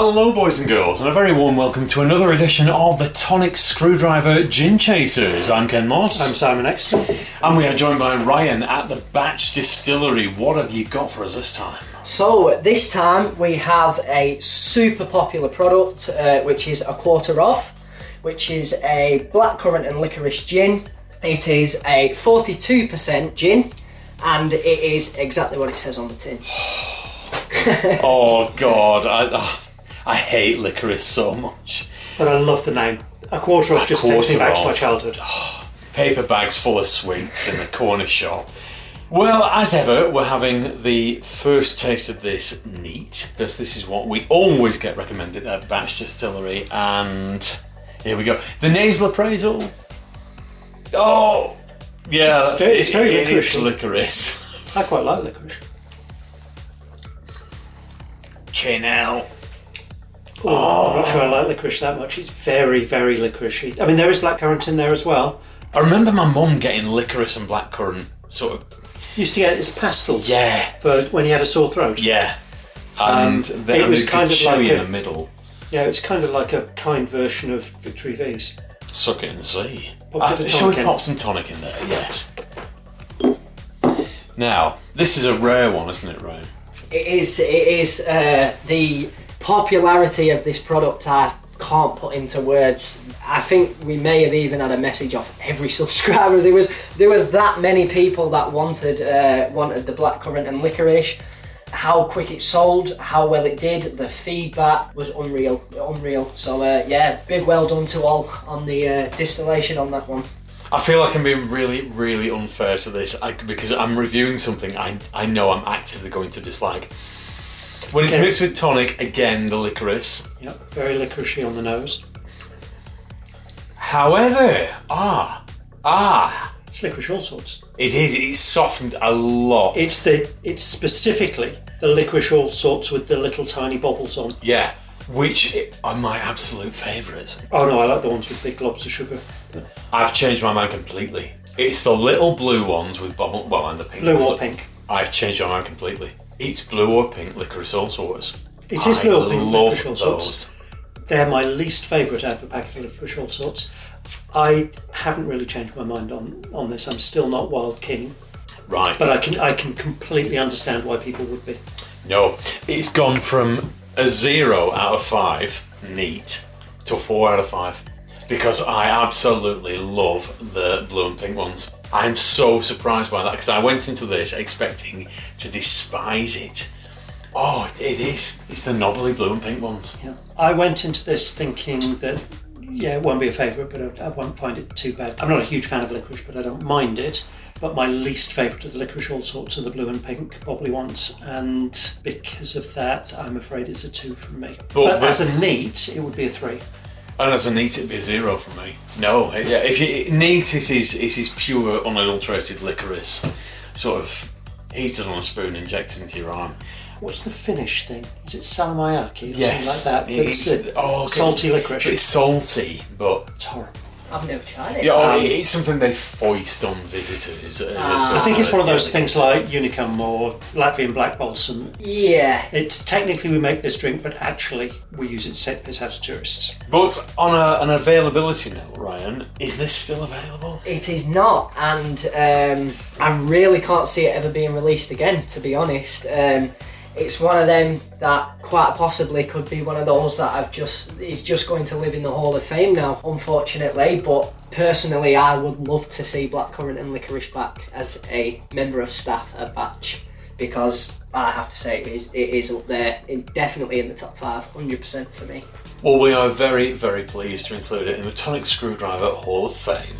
Hello, boys and girls, and a very warm welcome to another edition of the Tonic Screwdriver Gin Chasers. I'm Ken Moss. I'm Simon Exton. and we are joined by Ryan at the Batch Distillery. What have you got for us this time? So this time we have a super popular product, uh, which is a quarter of, which is a blackcurrant and licorice gin. It is a 42% gin, and it is exactly what it says on the tin. Oh, God, I, ah, I hate licorice so much. But I love the name. A quarter of just takes me back to my childhood. Paper bags full of sweets in the corner shop. Well, as ever, we're having the first taste of this neat, because this is what we always get recommended at Batch Distillery, and here we go. The nasal appraisal. Oh, yeah, that's very- it's very It is licoricey. licorice. I quite like licorice. Okay, now. Oh, I'm not sure I like licorice that much. It's very, very licoricey. I mean, there is blackcurrant in there as well. I remember my mum getting licorice and blackcurrant sort of. Used to get it as pastels. Yeah. For when he had a sore throat. Yeah. And Um, then it was kind of like in a- the middle. Yeah, it's kind of like a kind version of Victory V's. Suck it and see. Pop a Uh, bit of shall we tonic in. pop some tonic in there? Yes. Now, this is a rare one, isn't it, Ryan? It is. It is uh, the popularity of this product. I can't put into words. I think we may have even had a message off every subscriber. There was there was that many people that wanted uh, wanted the blackcurrant and licorice. How quick it sold, how well it did, the feedback was unreal, unreal. So uh, yeah, big well done to all on the uh, distillation on that one. I feel like I'm being really, really unfair to this I, because I'm reviewing something I, I know I'm actively going to dislike. When it's Okay. mixed with tonic, again, the licorice. Yep, very licoricey on the nose. However, ah, ah, It's licorice all sorts. it is, it's softened a lot. It's the it's specifically the licorice all sorts with the little tiny bobbles on. yeah, which are my absolute favourites. Oh no, I like the ones with big globs of sugar. I've changed my mind completely. It's the little blue ones with bubble, well, and the pink Blue ones. or pink. I've changed my mind completely. It's blue or pink licorice all sorts. It is blue or pink licorice all sorts. They're my least favourite out of a packet of licorice all sorts. I haven't really changed my mind on, on this. I'm still not wild keen, Right. but I can I can completely understand why people would be. No, it's gone from a zero out of five, neat, to a four out of five. Because I absolutely love the blue and pink ones. I'm so surprised by that because I went into this expecting to despise it. Oh, it is. It's the knobbly blue and pink ones. Yeah. I went into this thinking that yeah, it won't be a favourite, but I, I won't find it too bad. I'm not a huge fan of licorice, but I don't mind it. But my least favourite of the licorice all sorts are the blue and pink bobbly ones, and because of that, I'm afraid it's a two from me. But- But, as a neat, it would be a three. And as a neat, it'd be a zero for me. No, yeah, if you neat is his is pure unadulterated licorice, sort of heated on a spoon, injected into your arm. What's the Finnish thing? Is it salamayaki or Yes, something like that? It's, the oh, okay. salty licorice. It's salty, but It's horrible. I've never tried it. yeah, oh, Um, it's something they foist on visitors. As a Ah. sort I think of it's one of those delicacy. things like Unicum or Latvian Black Balsam. Yeah, It's technically we make this drink, but actually we use it to take this out to tourists. But on a, an availability note, Ryan, is this still available? It is not, and um, I really can't see it ever being released again. To be honest, um, it's one of them that quite possibly could be one of those that I've just is just going to live in the Hall of Fame now, unfortunately. But personally, I would love to see blackcurrant and licorice back as a member of staff at Batch because I have to say it is it is up there, in, definitely in the top five, hundred percent for me. Well, we are very, very pleased to include it in the Tonic Screwdriver Hall of Fame.